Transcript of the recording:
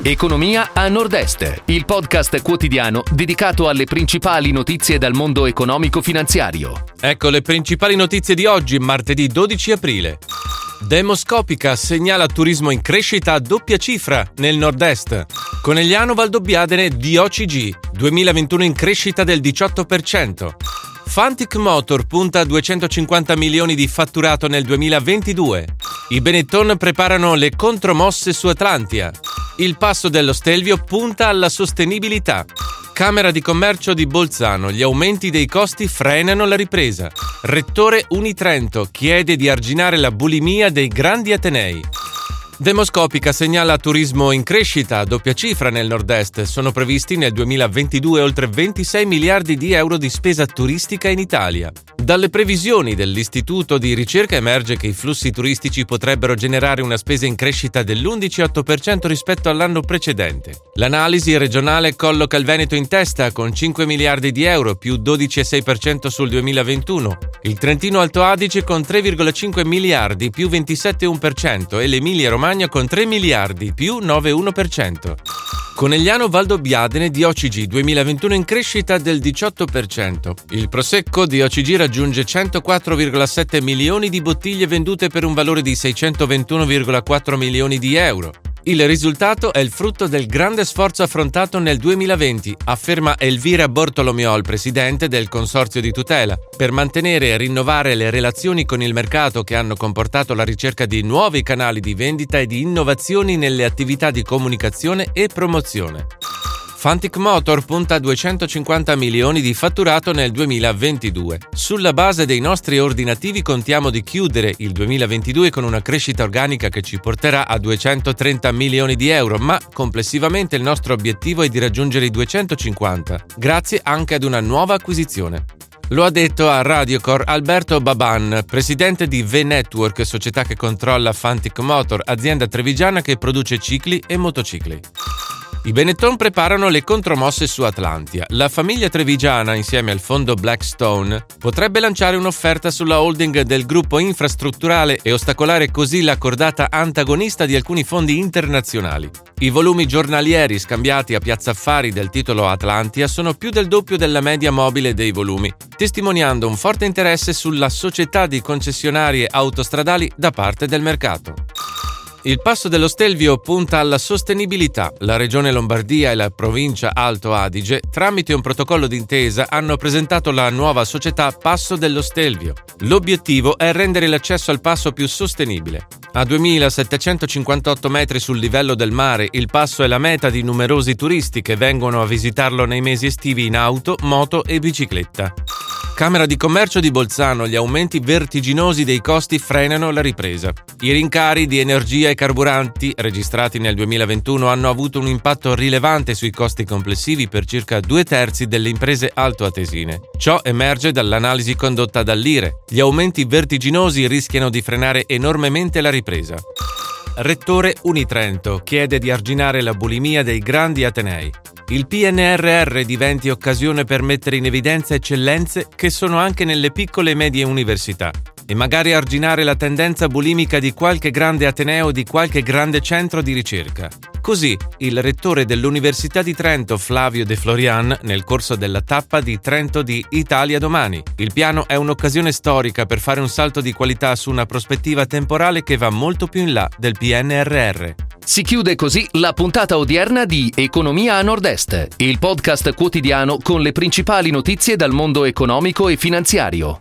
Economia a Nord-Est, il podcast quotidiano dedicato alle principali notizie dal mondo economico-finanziario. Ecco le principali notizie di oggi, martedì 12 aprile. Demoscopica segnala turismo in crescita a doppia cifra nel nord-est. Conegliano Valdobbiadene DOCG, 2021 in crescita del 18%. Fantic Motor punta a 250 milioni di fatturato nel 2022. I Benetton preparano le contromosse su Atlantia. Il passo dello Stelvio punta alla sostenibilità. Camera di commercio di Bolzano, gli aumenti dei costi frenano la ripresa. Rettore Unitrento chiede di arginare la bulimia dei grandi atenei. Demoscopica segnala turismo in crescita a doppia cifra nel nord-est. Sono previsti nel 2022 oltre 26 miliardi di euro di spesa turistica in Italia. Dalle previsioni dell'Istituto di ricerca emerge che i flussi turistici potrebbero generare una spesa in crescita dell'11,8% rispetto all'anno precedente. L'analisi regionale colloca il Veneto in testa con 5 miliardi di euro più 12,6% sul 2021, il Trentino Alto Adige con 3,5 miliardi più 27,1% e l'Emilia Romagna con 3 miliardi più 9,1%. Conegliano Valdobbiadene di OCG 2021 in crescita del 18%. Il Prosecco di OCG raggiunge 104,7 milioni di bottiglie vendute per un valore di 621,4 milioni di euro. Il risultato è il frutto del grande sforzo affrontato nel 2020, afferma Elvira Bortolomiol, presidente del Consorzio di tutela, per mantenere e rinnovare le relazioni con il mercato che hanno comportato la ricerca di nuovi canali di vendita e di innovazioni nelle attività di comunicazione e promozione. Fantic Motor punta a 250 milioni di fatturato nel 2022. Sulla base dei nostri ordinativi contiamo di chiudere il 2022 con una crescita organica che ci porterà a 230 milioni di euro, ma complessivamente il nostro obiettivo è di raggiungere i 250, grazie anche ad una nuova acquisizione. Lo ha detto a Radiocor Alberto Baban, presidente di V-Network, società che controlla Fantic Motor, azienda trevigiana che produce cicli e motocicli. I Benetton preparano le contromosse su Atlantia. La famiglia trevigiana, insieme al fondo Blackstone, potrebbe lanciare un'offerta sulla holding del gruppo infrastrutturale e ostacolare così la cordata antagonista di alcuni fondi internazionali. I volumi giornalieri scambiati a Piazza Affari del titolo Atlantia sono più del doppio della media mobile dei volumi, testimoniando un forte interesse sulla società di concessionarie autostradali da parte del mercato. Il passo dello Stelvio punta alla sostenibilità. La Regione Lombardia e la provincia Alto Adige, tramite un protocollo d'intesa, hanno presentato la nuova società Passo dello Stelvio. L'obiettivo è rendere l'accesso al passo più sostenibile. A 2758 metri sul livello del mare, il passo è la meta di numerosi turisti che vengono a visitarlo nei mesi estivi in auto, moto e bicicletta. Camera di Commercio di Bolzano, gli aumenti vertiginosi dei costi frenano la ripresa. I rincari di energia e carburanti registrati nel 2021 hanno avuto un impatto rilevante sui costi complessivi per circa due terzi delle imprese altoatesine. Ciò emerge dall'analisi condotta dall'IRE. Gli aumenti vertiginosi rischiano di frenare enormemente la ripresa. Rettore Unitrento chiede di arginare la bulimia dei grandi atenei il PNRR diventi occasione per mettere in evidenza eccellenze che sono anche nelle piccole e medie università e magari arginare la tendenza bulimica di qualche grande ateneo o di qualche grande centro di ricerca. Così il rettore dell'Università di Trento, Flavio De Florian, nel corso della tappa di Trento di Italia Domani. Il piano è un'occasione storica per fare un salto di qualità su una prospettiva temporale che va molto più in là del PNRR. Si chiude così la puntata odierna di Economia a Nord-Est, il podcast quotidiano con le principali notizie dal mondo economico e finanziario.